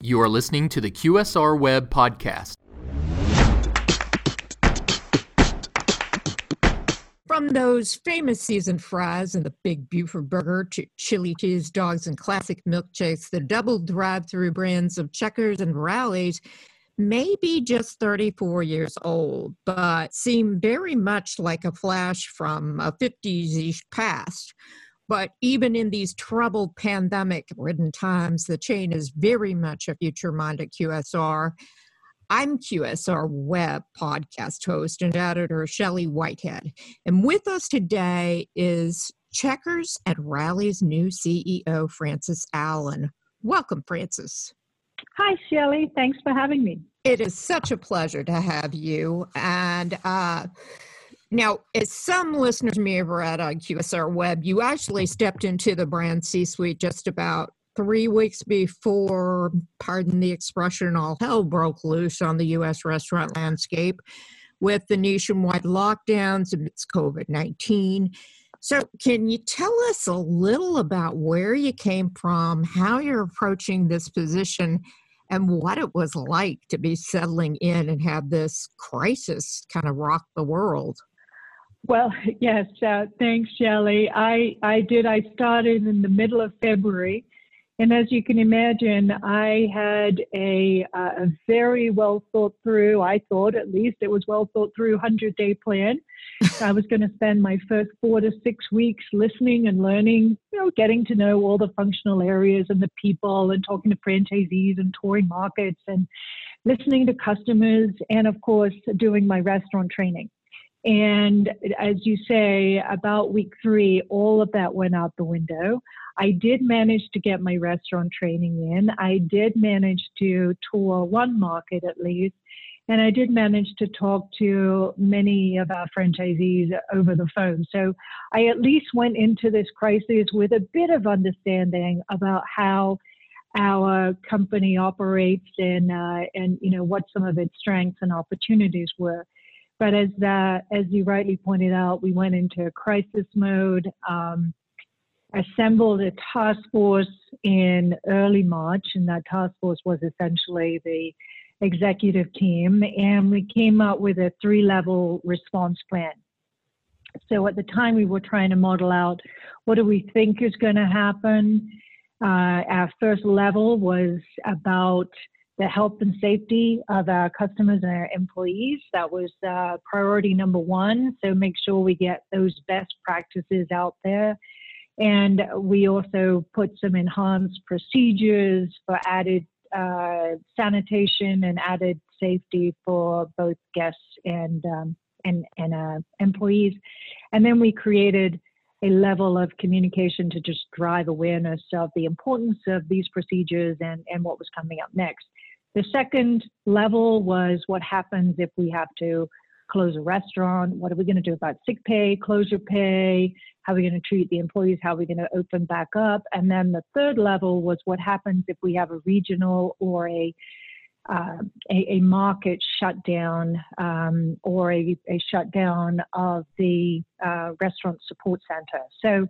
You are listening to the QSR Web Podcast. From those famous seasoned fries and the big Buford burger to chili cheese dogs and classic milkshakes, the double drive through brands of Checkers and Rally's may be just 34 years old, but seem very much like a flash from a 50s ish past. But even in these troubled pandemic ridden times, the chain is very much a future minded QSR. I'm QSR Web podcast host and editor Shelley Whitehead. And with us today is Checkers and Rally's new CEO, Frances Allen. Welcome, Frances. Hi, Shelley. Thanks for having me. It is such a pleasure to have you. And uh, now, as some listeners may have read on QSR Web, you actually stepped into the brand C suite just about three weeks before, pardon the expression, all hell broke loose on the U.S. restaurant landscape with the nationwide lockdowns amidst COVID 19. So, can you tell us a little about where you came from, how you're approaching this position, and what it was like to be settling in and have this crisis kind of rock the world? Well, yes, uh, thanks, Shelley. I, I did. I started in the middle of February. And as you can imagine, I had a, uh, a very well thought through, I thought at least it was well thought through 100 day plan. I was going to spend my first four to six weeks listening and learning, you know, getting to know all the functional areas and the people and talking to franchisees and touring markets and listening to customers and, of course, doing my restaurant training. And as you say, about week three, all of that went out the window. I did manage to get my restaurant training in. I did manage to tour one market at least. And I did manage to talk to many of our franchisees over the phone. So I at least went into this crisis with a bit of understanding about how our company operates and, uh, and you know, what some of its strengths and opportunities were. But as as you rightly pointed out, we went into crisis mode. Um, assembled a task force in early March, and that task force was essentially the executive team, and we came up with a three level response plan. So at the time, we were trying to model out what do we think is going to happen. Uh, our first level was about the health and safety of our customers and our employees. That was uh, priority number one. So make sure we get those best practices out there. And we also put some enhanced procedures for added uh, sanitation and added safety for both guests and um, and, and uh, employees. And then we created a level of communication to just drive awareness of the importance of these procedures and, and what was coming up next. The second level was what happens if we have to close a restaurant? What are we going to do about sick pay, closure pay? How are we going to treat the employees? How are we going to open back up? And then the third level was what happens if we have a regional or a uh, a, a, market shutdown um, or a, a, shutdown of the uh, restaurant support center. So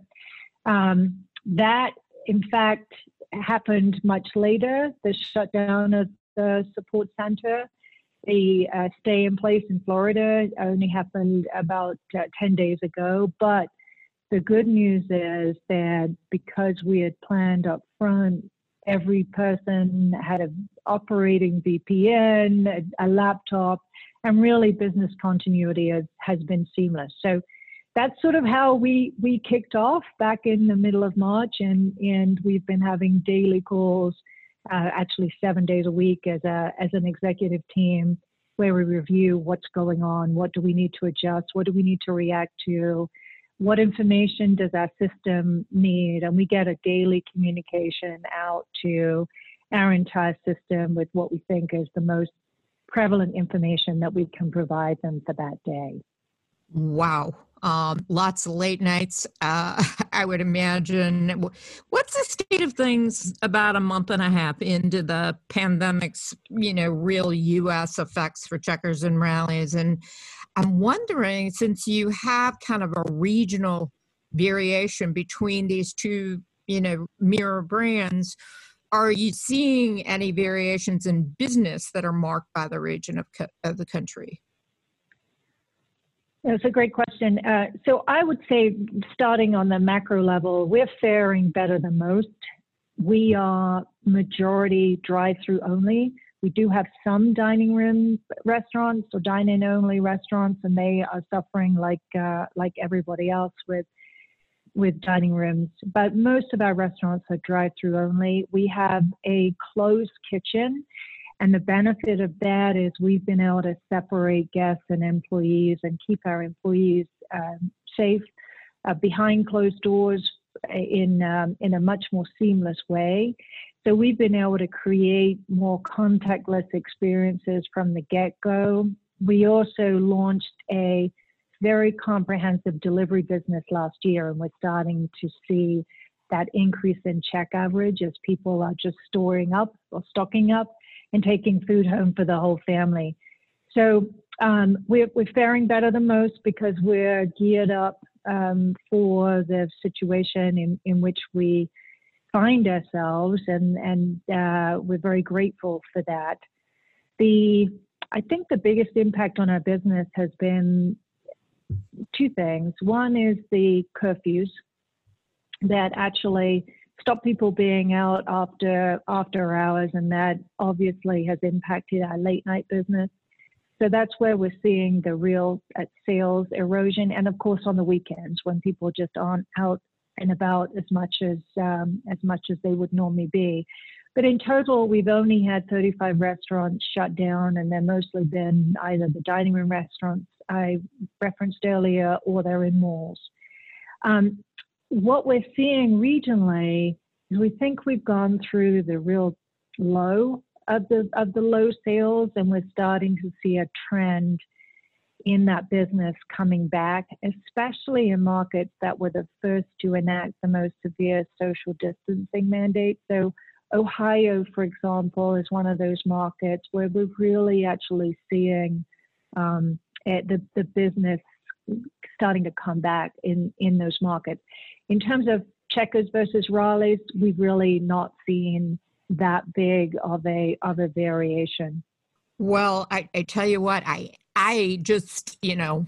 um, that, in fact, happened much later. The shutdown of the support center. The uh, stay in place in Florida only happened about uh, 10 days ago. But the good news is that because we had planned up front, every person had an operating VPN, a, a laptop, and really business continuity has, has been seamless. So that's sort of how we we kicked off back in the middle of March, and and we've been having daily calls uh, actually seven days a week as a as an executive team where we review what's going on, what do we need to adjust, what do we need to react to, what information does our system need, and we get a daily communication out to our entire system with what we think is the most prevalent information that we can provide them for that day. Wow um, lots of late nights. Uh, I would imagine. What's the state of things about a month and a half into the pandemic's, you know, real U.S. effects for checkers and Rally's? And I'm wondering, since you have kind of a regional variation between these two, you know, mirror brands, are you seeing any variations in business that are marked by the region of, co- of the country? That's a great question. Uh, so I would say, starting on the macro level, we're faring better than most. We are majority drive-through only. We do have some dining room restaurants or dine-in only restaurants, and they are suffering like uh, like everybody else with with dining rooms, but most of our restaurants are drive through only. We have a closed kitchen, and the benefit of that is we've been able to separate guests and employees and keep our employees um, safe uh, behind closed doors in, um, in a much more seamless way. So we've been able to create more contactless experiences from the get go. We also launched a very comprehensive delivery business last year, and we're starting to see that increase in check average as people are just storing up or stocking up and taking food home for the whole family. So um, we're, we're faring better than most because we're geared up um, for the situation in, in which we find ourselves, and, and uh, we're very grateful for that. The I think the biggest impact on our business has been two things. One is the curfews that actually stop people being out after after hours, and that obviously has impacted our late night business. So that's where we're seeing the real uh, sales erosion, and of course on the weekends when people just aren't out and about as much as um, as much as they would normally be. But in total, we've only had 35 restaurants shut down, and they're mostly been either the dining room restaurants I referenced earlier, or they're in malls. Um, what we're seeing regionally is we think we've gone through the real low of the of the low sales, and we're starting to see a trend in that business coming back, especially in markets that were the first to enact the most severe social distancing mandates. So Ohio, for example, is one of those markets where we're really actually seeing um, it, the, the business starting to come back in, in those markets. In terms of Checkers versus Rally's, we've really not seen that big of a of a variation. Well, I, I tell you what, I I just you know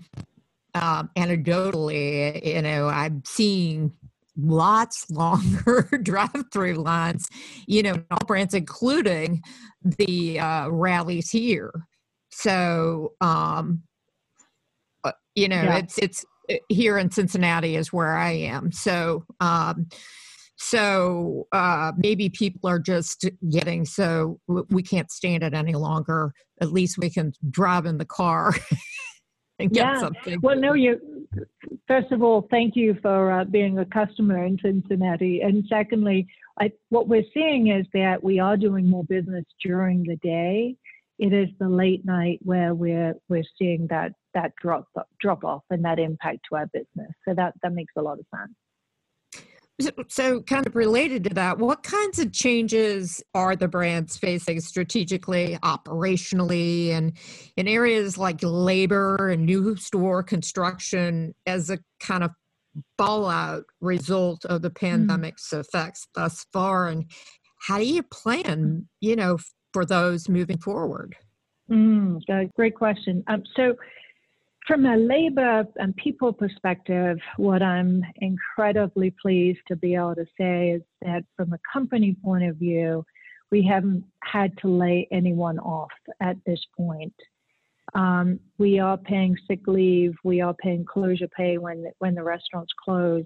um, anecdotally, you know, I'm seeing lots longer drive-through lines, you know, all brands, including the uh, Rally's here. So, um, uh, you know, yeah. it's it's here in Cincinnati is where I am. So, um, so uh, maybe people are just getting so we can't stand it any longer. At least we can drive in the car. And get yeah. Something. Well, no, you. First of all, thank you for uh, being a customer in Cincinnati, and secondly, I, what we're seeing is that we are doing more business during the day. It is the late night where we're we're seeing that that drop drop off and that impact to our business. So that that makes a lot of sense. So, kind of related to that, what kinds of changes are the brands facing strategically, operationally, and in areas like labor and new store construction as a kind of fallout result of the mm. pandemic's mm. effects thus far? And how do you plan, you know, for those moving forward? Mm, great question. Um, so, from a labor and people perspective, what I'm incredibly pleased to be able to say is that from a company point of view, we haven't had to lay anyone off at this point. Um, we are paying sick leave, we are paying closure pay when when the restaurants close,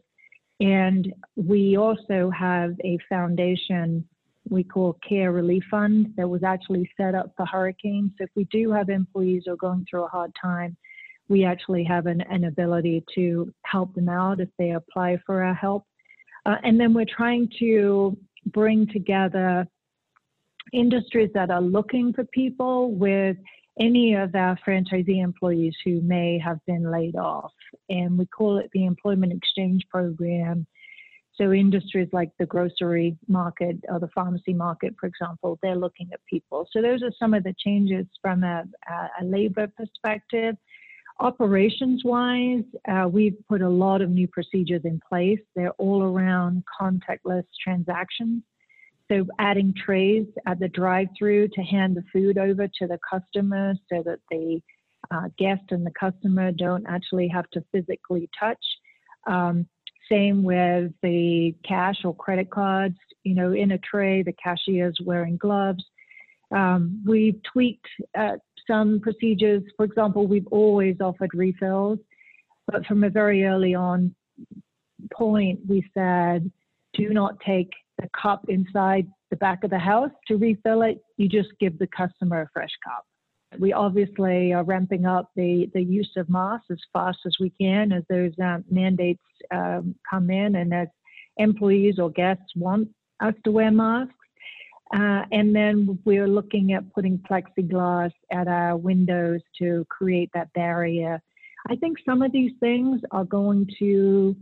and we also have a foundation we call Care Relief Fund that was actually set up for hurricanes. So if we do have employees who are going through a hard time, we actually have an, an ability to help them out if they apply for our help. Uh, and then we're trying to bring together industries that are looking for people with any of our franchisee employees who may have been laid off. And we call it the Employment Exchange Program. So, industries like the grocery market or the pharmacy market, for example, they're looking at people. So, those are some of the changes from a, a labor perspective. Operations wise, uh, we've put a lot of new procedures in place. They're all around contactless transactions. so adding trays at the drive-through to hand the food over to the customer so that the uh, guest and the customer don't actually have to physically touch. Um, same with the cash or credit cards, you know, in a tray, the cashier is wearing gloves. Um, we've tweaked uh, some procedures. For example, we've always offered refills, but from a very early on point, we said, do not take the cup inside the back of the house to refill it. You just give the customer a fresh cup. We obviously are ramping up the, the use of masks as fast as we can as those um, mandates um, come in and as employees or guests want us to wear masks. Uh, and then we're looking at putting plexiglass at our windows to create that barrier. I think some of these things are going to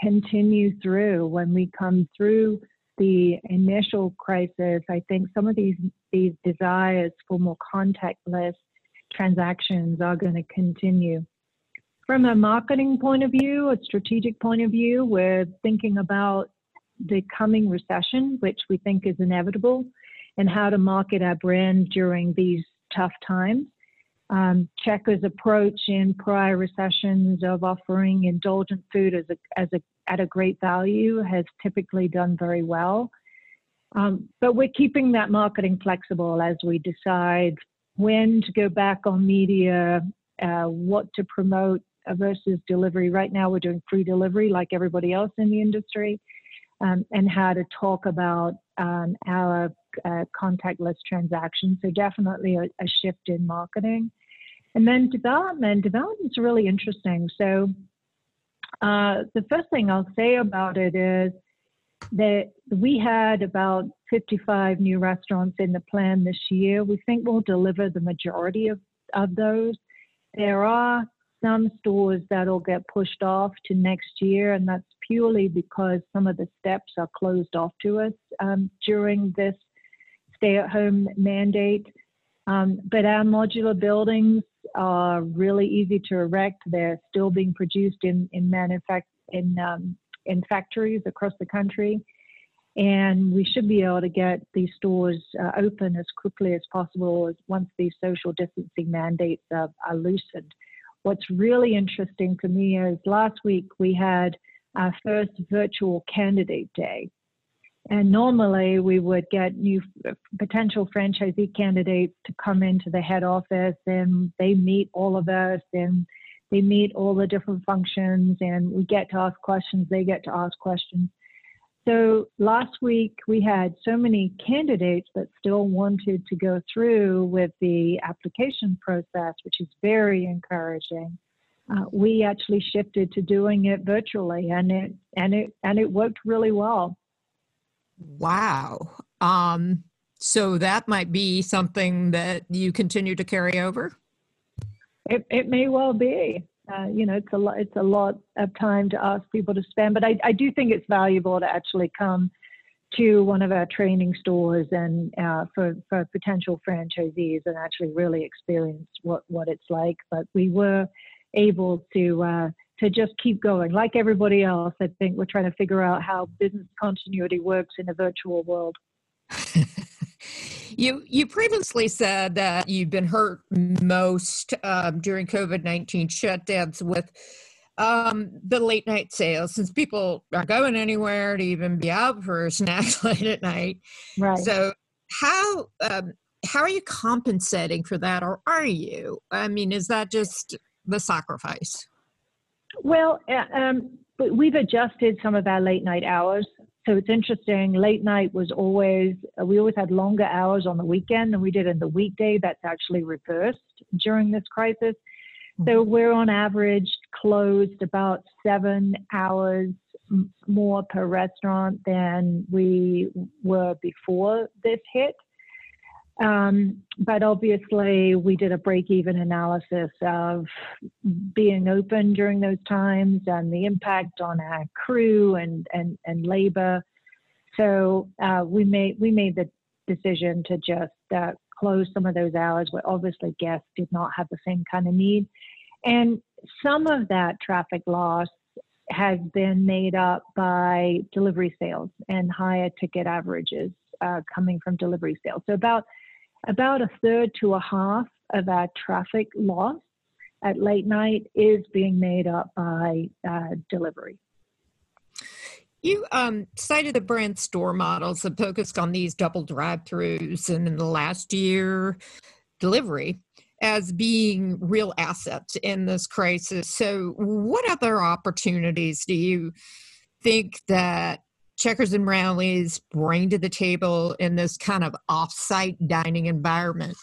continue through when we come through the initial crisis. I think some of these these desires for more contactless transactions are going to continue. From a marketing point of view, a strategic point of view, we're thinking about the coming recession, which we think is inevitable, and how to market our brand during these tough times. Um, Checkers' approach in prior recessions of offering indulgent food as a, as a, at a great value has typically done very well. Um, but we're keeping that marketing flexible as we decide when to go back on media, uh, what to promote versus delivery. Right now, we're doing free delivery like everybody else in the industry um, and how to talk about um, our uh, contactless transactions. So definitely a, a, shift in marketing. And then development. Development is really interesting. So uh, the first thing I'll say about it is that we had about 55 new restaurants in the plan this year. We think we'll deliver the majority of, of those. There are some stores that'll get pushed off to next year, and that's purely because some of the steps are closed off to us um, during this stay at home mandate. Um, but our modular buildings are really easy to erect. They're still being produced in, in, manufact- in, um, in factories across the country. And we should be able to get these stores uh, open as quickly as possible once these social distancing mandates are, are loosened. What's really interesting for me is last week we had our first virtual candidate day. And normally we would get new potential franchisee candidates to come into the head office and they meet all of us and they meet all the different functions and we get to ask questions, they get to ask questions. So last week we had so many candidates that still wanted to go through with the application process, which is very encouraging. Uh, we actually shifted to doing it virtually, and it and it and it worked really well. Wow. Um, so that might be something that you continue to carry over. It it may well be uh, you know, it's a lot, it's a lot of time to ask people to spend, but I, I do think it's valuable to actually come to one of our training stores and uh, for, for potential franchisees and actually really experience what, what it's like. But we were able to uh, to just keep going. Like everybody else, I think we're trying to figure out how business continuity works in a virtual world. You you previously said that you've been hurt most um, during COVID nineteen shutdowns with um, the late night sales, since people aren't going anywhere to even be out for a snack late at night. Right. So how um, how are you compensating for that, or are you? I mean, is that just the sacrifice? Well, uh, um, we've adjusted some of our late night hours so it's interesting. Late night was always, we always had longer hours on the weekend than we did in the weekday. That's actually reversed during this crisis. So mm-hmm. we're on average closed about seven hours more per restaurant than we were before this hit. Um, but obviously, we did a break even analysis of being open during those times and the impact on our crew and, and, and labor. So uh, we made we made the decision to just uh, close some of those hours where obviously guests did not have the same kind of need, and some of that traffic loss has been made up by delivery sales and higher ticket averages uh, coming from delivery sales. So about about a third to a half of our traffic loss at late night is being made up by uh, delivery. You um, cited the brand store models that focused on these double drive-throughs, and in the last year, delivery as being real assets in this crisis. So, what other opportunities do you think that Checkers and Rally's bring to the table in this kind of off-site dining environment?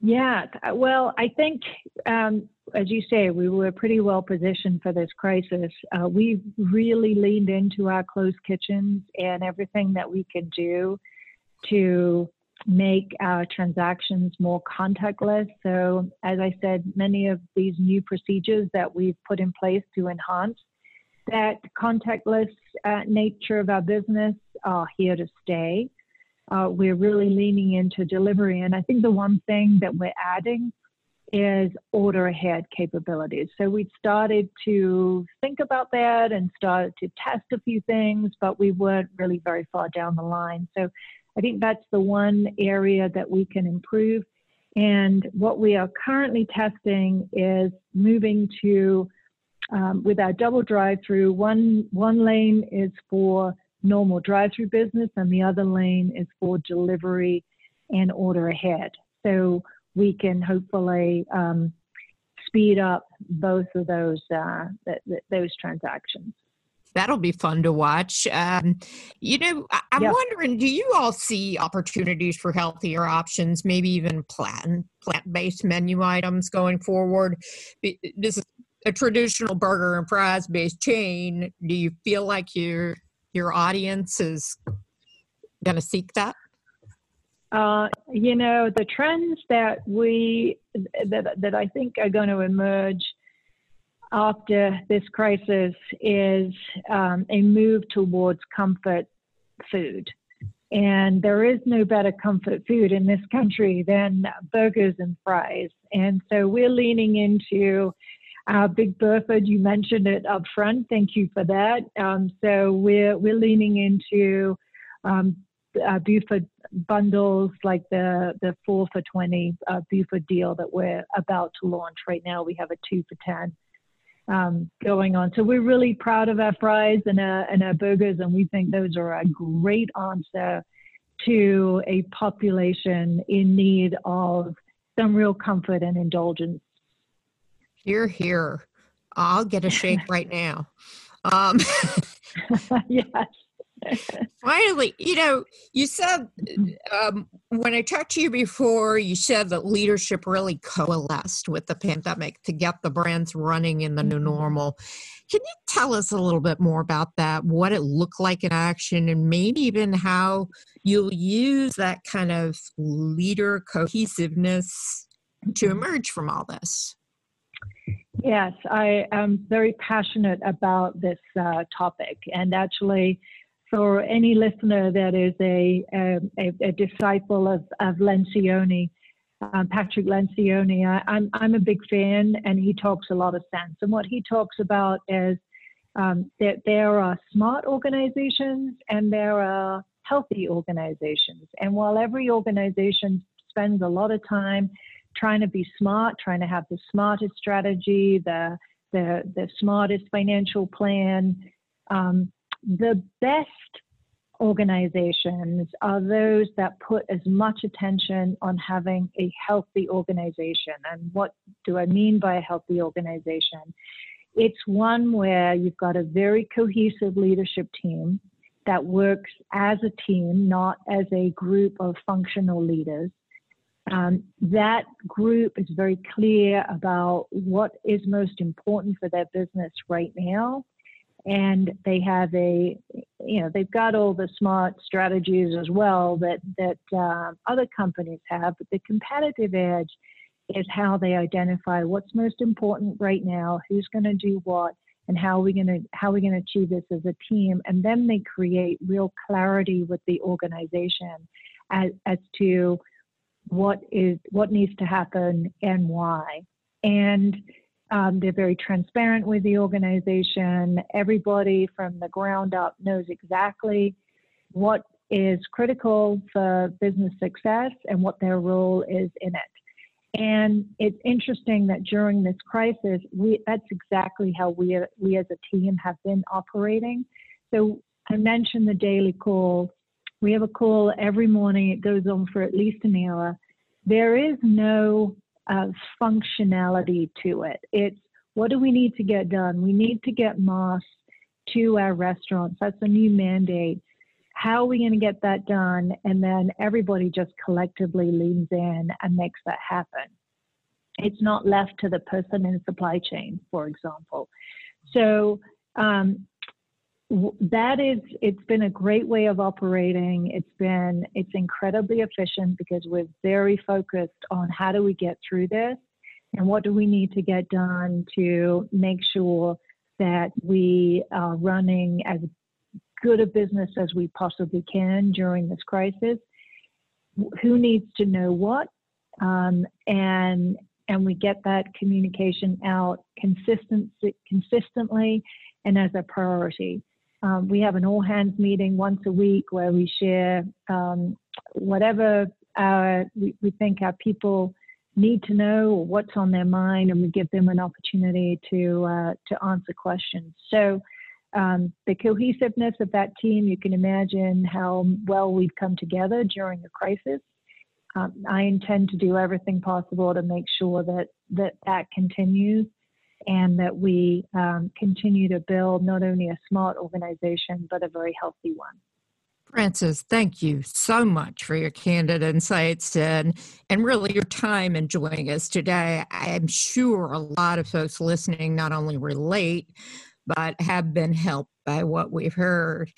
Yeah, well, I think, um, as you say, we were pretty well positioned for this crisis. Uh, we really leaned into our closed kitchens and everything that we could do to make our transactions more contactless. So, as I said, many of these new procedures that we've put in place to enhance that contactless uh, nature of our business are here to stay. Uh, we're really leaning into delivery. And I think the one thing that we're adding is order ahead capabilities. So we started to think about that and started to test a few things, but we weren't really very far down the line. So I think that's the one area that we can improve. And what we are currently testing is moving to um, with our double drive-through. One one lane is for normal drive-through business, and the other lane is for delivery and order ahead. So we can hopefully um, speed up both of those uh, th- th- those transactions. That'll be fun to watch. Um, you know, I- am yep. wondering, do you all see opportunities for healthier options, maybe even plant plant based menu items going forward? This is a traditional burger and fries based chain. Do you feel like your your audience is going to seek that? Uh, you know, the trends that we that that I think are going to emerge after this crisis is um, a move towards comfort food. And there is no better comfort food in this country than burgers and fries. And so we're leaning into our Big Buford. You mentioned it up front. Thank you for that. Um, so we're we're leaning into um, uh, Buford bundles like the the four for twenty uh, Buford deal that we're about to launch right now. We have a two for ten um, going on. So we're really proud of our fries and our, and our burgers, and we think those are a great answer to a population in need of some real comfort and indulgence. Here, here. I'll get a shake right now. Um, yes. Finally, you know, you said um, when I talked to you before, you said that leadership really coalesced with the pandemic to get the brands running in the new mm-hmm. normal. Can you tell us a little bit more about that? What it looked like in action, and maybe even how you'll use that kind of leader cohesiveness to mm-hmm. emerge from all this? Yes, I am very passionate about this uh, topic, and actually, for any listener that is a, a, a disciple of, of Lencioni, um, Patrick Lencioni, I, I'm, I'm a big fan and he talks a lot of sense. And what he talks about is um, that there are smart organizations and there are healthy organizations. And while every organization spends a lot of time trying to be smart, trying to have the smartest strategy, the, the, the smartest financial plan, um, the best organizations are those that put as much attention on having a healthy organization. And what do I mean by a healthy organization? It's one where you've got a very cohesive leadership team that works as a team, not as a group of functional leaders. Um, that group is very clear about what is most important for their business right now. And they have a you know they've got all the smart strategies as well that that uh, other companies have but the competitive edge is how they identify what's most important right now who's going to do what and how are we going to how are we going to achieve this as a team. And then they create real clarity with the organization as, as to what is what needs to happen and why and um, they're very transparent with the organization. Everybody from the ground up knows exactly what is critical for business success and what their role is in it. And it's interesting that during this crisis, we, that's exactly how we, we as a team have been operating. So I mentioned the daily call. We have a call every morning. It goes on for at least an hour. There is no uh, functionality to it. It's what do we need to get done? We need to get masks to our restaurants. That's a new mandate. How are we going to get that done? And then everybody just collectively leans in and makes that happen. It's not left to the person in supply chain, for example. So um, that is, it's been a great way of operating. It's been, it's incredibly efficient because we're very focused on how do we get through this and what do we need to get done to make sure that we are running as good a business as we possibly can during this crisis. Who needs to know what, um, and and we get that communication out consistently, consistently, and as a priority. Um, we have an all hands meeting once a week where we share um, whatever our, we, we think our people need to know or what's on their mind, and we give them an opportunity to uh, to answer questions. So um, the cohesiveness of that team, you can imagine how well we've come together during a crisis. Um, I intend to do everything possible to make sure that that, that continues and that we um, continue to build not only a smart organization, but a very healthy one. Frances, thank you so much for your candid insights and, and really your time in joining us today. I'm sure a lot of folks listening not only relate, but have been helped by what we've heard.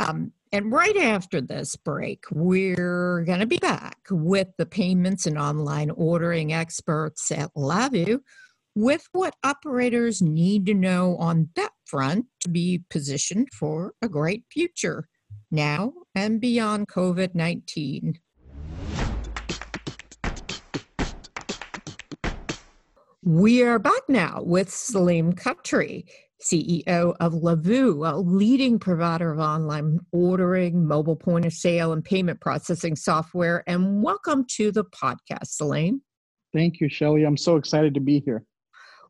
Um, and right after this break, we're going to be back with the payments and online ordering experts at Lavu with what operators need to know on that front to be positioned for a great future now and beyond COVID 19. We are back now with Saleem Khatri, CEO of Lavu, a leading provider of online ordering, mobile point of sale, and payment processing software. And welcome to the podcast, Saleem. Thank you, Shelley. I'm so excited to be here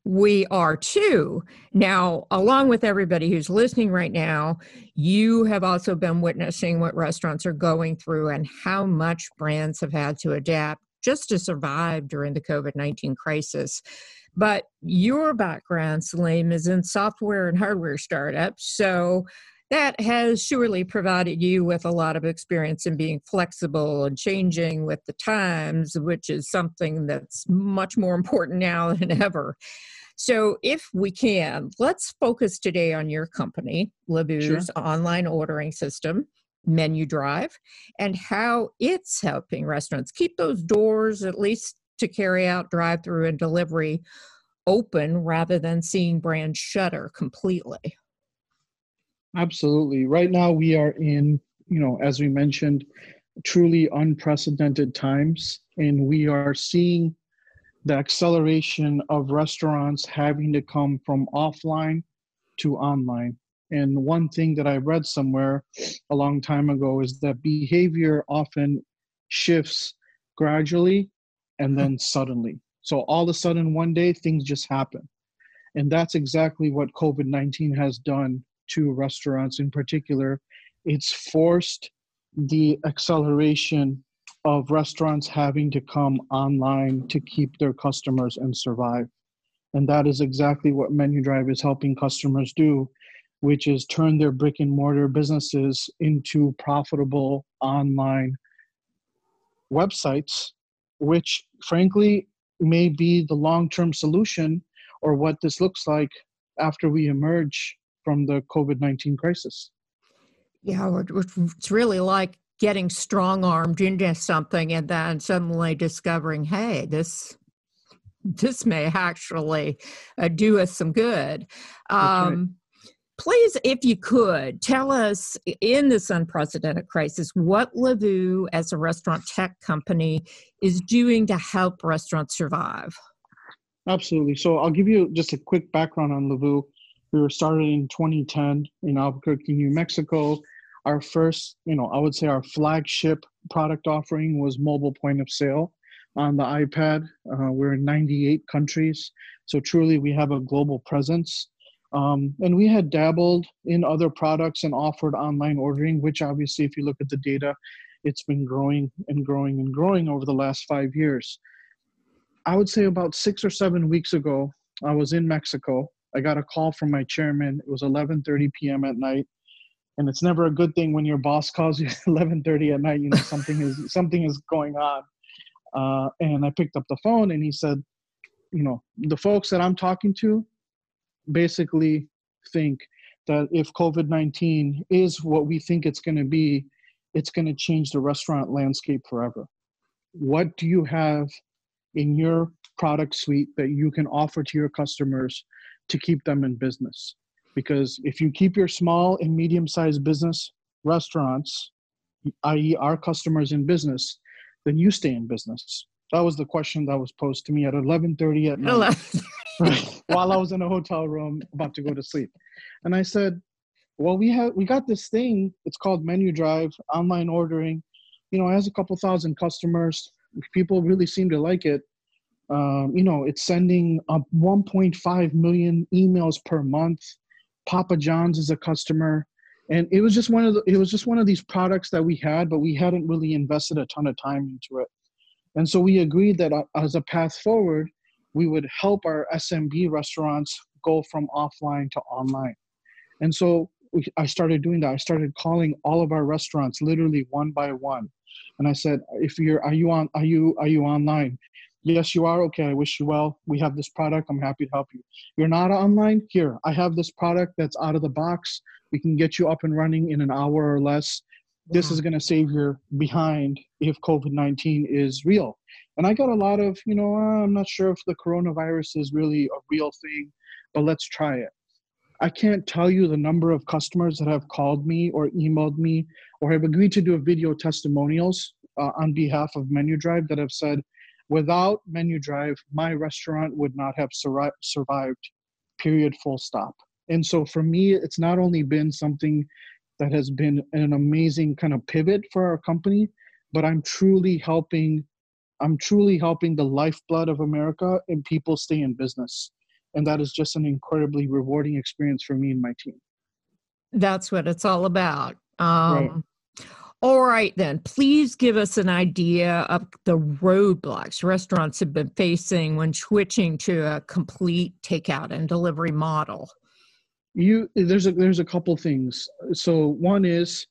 we are too. Now, along with everybody who's listening right now, you have also been witnessing what restaurants are going through and how much brands have had to adapt just to survive during the COVID 19 crisis. But your background, Saleem, is in software and hardware startups. So that has surely provided you with a lot of experience in being flexible and changing with the times, which is something that's much more important now than ever. So, if we can, let's focus today on your company, Lavu's sure. online ordering system, Menu Drive, and how it's helping restaurants keep those doors, at least to carry out drive through and delivery, open rather than seeing brands shutter completely. Absolutely. Right now, we are in, you know, as we mentioned, truly unprecedented times, and we are seeing the acceleration of restaurants having to come from offline to online. And one thing that I read somewhere a long time ago is that behavior often shifts gradually and then suddenly. So all of a sudden, one day, things just happen. And that's exactly what COVID 19 has done to restaurants in particular, it's forced the acceleration of restaurants having to come online to keep their customers and survive. And that is exactly what Menu Drive is helping customers do, which is turn their brick and mortar businesses into profitable online websites, which frankly may be the long term solution or what this looks like after we emerge from the COVID 19 crisis. Yeah, it's really like getting strong armed into something and then suddenly discovering, hey, this this may actually uh, do us some good. Um, Please, if you could, tell us in this unprecedented crisis what Lavu, as a restaurant tech company, is doing to help restaurants survive. Absolutely. So I'll give you just a quick background on Lavu. We were started in 2010 in Albuquerque, New Mexico. our first, you know, I would say our flagship product offering was mobile point of sale on the iPad. Uh, we're in 98 countries, so truly we have a global presence. Um, and we had dabbled in other products and offered online ordering, which obviously, if you look at the data, it's been growing and growing and growing over the last five years. I would say about six or seven weeks ago, I was in Mexico. I got a call from my chairman. It was 11:30 p.m. at night, and it's never a good thing when your boss calls you 11:30 at night. You know something is something is going on. Uh, and I picked up the phone, and he said, "You know, the folks that I'm talking to, basically think that if COVID-19 is what we think it's going to be, it's going to change the restaurant landscape forever. What do you have in your product suite that you can offer to your customers to keep them in business? Because if you keep your small and medium sized business restaurants, i.e., our customers in business, then you stay in business. That was the question that was posed to me at 11:30 at night, while I was in a hotel room about to go to sleep. And I said, well we have we got this thing it's called menu drive online ordering you know it has a couple thousand customers people really seem to like it um, you know it's sending up 1.5 million emails per month papa john's is a customer and it was just one of the, it was just one of these products that we had but we hadn't really invested a ton of time into it and so we agreed that uh, as a path forward we would help our smb restaurants go from offline to online and so we, I started doing that. I started calling all of our restaurants literally one by one, and I said, "If you're, are you on? Are you are you online? Yes, you are. Okay, I wish you well. We have this product. I'm happy to help you. You're not online. Here, I have this product that's out of the box. We can get you up and running in an hour or less. This is going to save your behind if COVID 19 is real. And I got a lot of, you know, uh, I'm not sure if the coronavirus is really a real thing, but let's try it. I can't tell you the number of customers that have called me or emailed me or have agreed to do a video testimonials uh, on behalf of Menu Drive that have said, without Menu Drive, my restaurant would not have sur- survived, period, full stop. And so for me, it's not only been something that has been an amazing kind of pivot for our company, but I'm truly helping. I'm truly helping the lifeblood of America and people stay in business and that is just an incredibly rewarding experience for me and my team that's what it's all about um, right. All right then. Please give us an idea of the roadblocks restaurants have been facing when switching to a complete takeout and delivery model. You there's a there's a couple things. So one is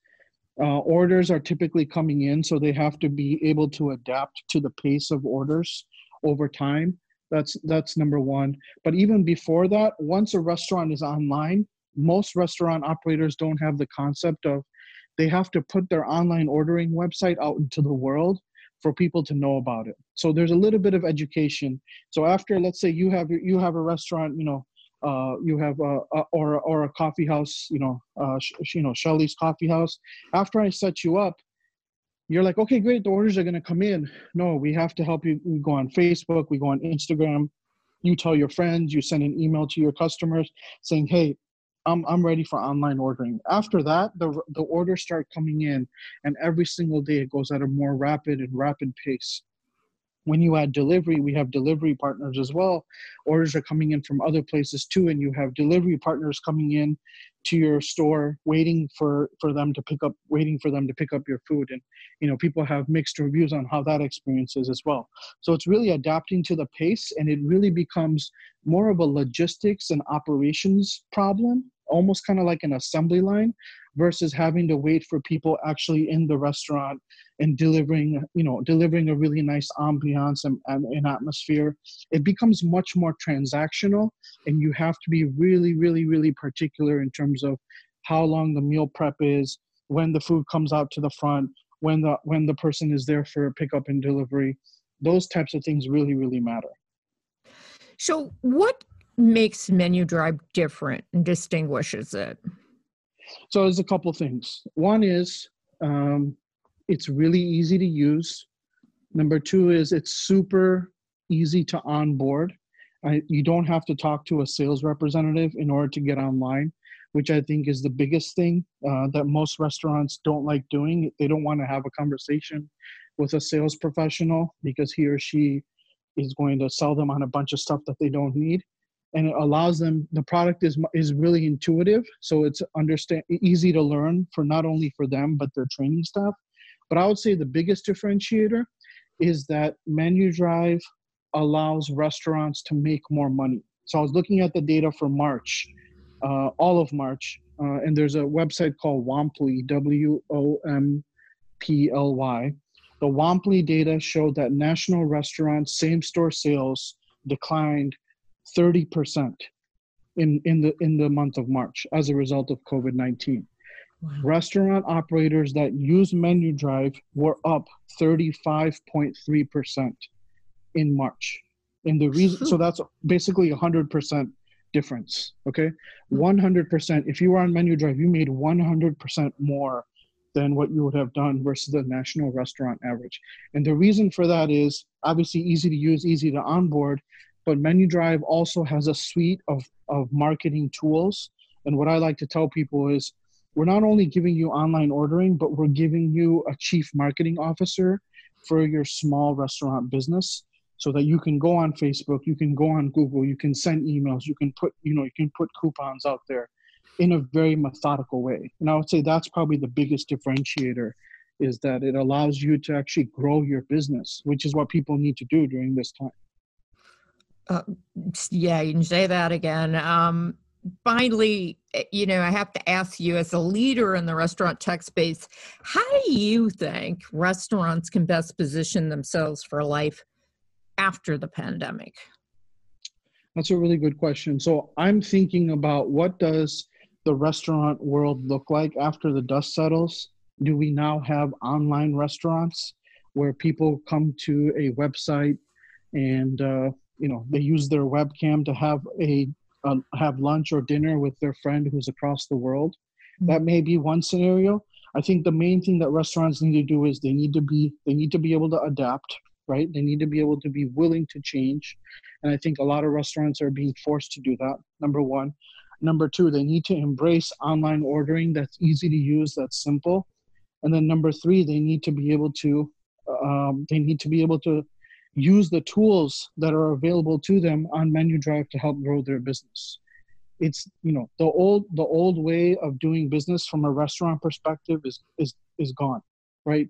uh, orders are typically coming in so they have to be able to adapt to the pace of orders over time. That's that's number one. But even before that, once a restaurant is online, most restaurant operators don't have the concept of they have to put their online ordering website out into the world for people to know about it. So there's a little bit of education. So after let's say you have you have a restaurant, you know, uh, you have a, a, or or a coffee house, you know, uh, you know Shelley's Coffee House. After I set you up, you're like, okay, great, the orders are going to come in. No, we have to help you. We go on Facebook, we go on Instagram. You tell your friends, you send an email to your customers saying, hey, I'm, I'm ready for online ordering. After that, the, the orders start coming in, and every single day it goes at a more rapid and rapid pace. When you add delivery, we have delivery partners as well. Orders are coming in from other places too, and you have delivery partners coming in to your store waiting for for them to pick up waiting for them to pick up your food and you know people have mixed reviews on how that experience is as well so it's really adapting to the pace and it really becomes more of a logistics and operations problem almost kind of like an assembly line versus having to wait for people actually in the restaurant and delivering you know delivering a really nice ambiance and, and an atmosphere. It becomes much more transactional and you have to be really really really particular in terms of how long the meal prep is when the food comes out to the front when the when the person is there for pickup and delivery. Those types of things really really matter. So what makes menu drive different and distinguishes it so there's a couple things one is um, it's really easy to use. Number two is it's super easy to onboard. I, you don't have to talk to a sales representative in order to get online. which I think is the biggest thing uh, that most restaurants don't like doing. They don't want to have a conversation with a sales professional because he or she is going to sell them on a bunch of stuff that they don't need and it allows them the product is is really intuitive so it's understand easy to learn for not only for them but their training staff. But i would say the biggest differentiator is that menu drive allows restaurants to make more money. So i was looking at the data for march uh, all of march uh, and there's a website called womply w-o-m-p-l-y the womply data showed that national restaurants same store sales declined 30% in, in, the, in the month of March as a result of COVID 19. Wow. Restaurant operators that use Menu Drive were up 35.3% in March. And the reason, so that's basically 100% difference. Okay. Hmm. 100%. If you were on Menu Drive, you made 100% more than what you would have done versus the national restaurant average. And the reason for that is obviously easy to use, easy to onboard, but Menu Drive also has a suite of, of marketing tools. And what I like to tell people is we're not only giving you online ordering, but we're giving you a chief marketing officer for your small restaurant business so that you can go on Facebook, you can go on Google, you can send emails, you can put, you know, you can put coupons out there in a very methodical way. And I would say that's probably the biggest differentiator is that it allows you to actually grow your business, which is what people need to do during this time. Uh, yeah, you can say that again. Um, finally, eh, you know, I have to ask you as a leader in the restaurant tech space, how do you think restaurants can best position themselves for life after the pandemic? That's a really good question. So I'm thinking about what does the restaurant world look like after the dust settles? Do we now have online restaurants where people come to a website and uh, you know they use their webcam to have a uh, have lunch or dinner with their friend who's across the world. Mm-hmm. that may be one scenario. I think the main thing that restaurants need to do is they need to be they need to be able to adapt right? They need to be able to be willing to change. And i think a lot of restaurants are being forced to do that number one. Number two they need to embrace online ordering that's easy to use that's simple. And then number three they need to be able to um, they need to be able to use the tools that are available to them on menu drive to help grow their business. It's you know the old the old way of doing business from a restaurant perspective is is is gone right?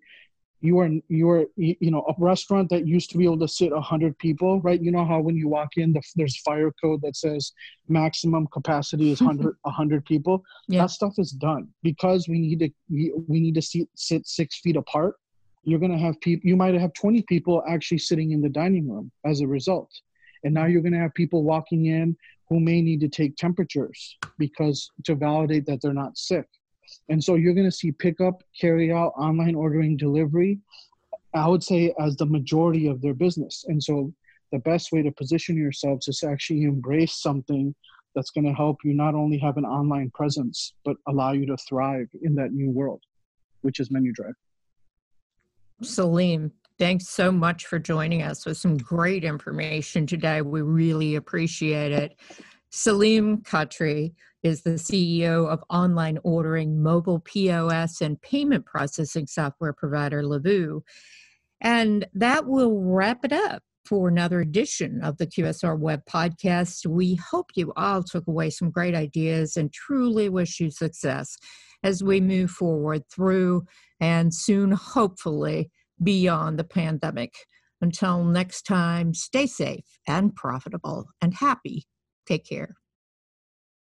You are you are you know a restaurant that used to be able to sit 100 people right? You know how when you walk in the, there's fire code that says maximum capacity is 100 100 people? Yeah. that stuff is done because we need to we, we need to sit, sit six feet apart you're going to have people you might have 20 people actually sitting in the dining room as a result. And now you're going to have people walking in who may need to take temperatures because to validate that they're not sick. And so you're going to see pickup carry out online ordering delivery i would say as the majority of their business. And so the best way to position yourselves is to actually embrace something that's going to help you not only have an online presence but allow you to thrive in that new world which is menu drive Saleem, thanks so much for joining us with some great information today. We really appreciate it. Saleem Khatri is the CEO of online ordering, mobile POS, and payment processing software provider Livoo. And that will wrap it up for another edition of the QSR Web Podcast. We hope you all took away some great ideas and truly wish you success as we move forward through and soon, hopefully, beyond the pandemic. Until next time, stay safe and profitable and happy. Take care.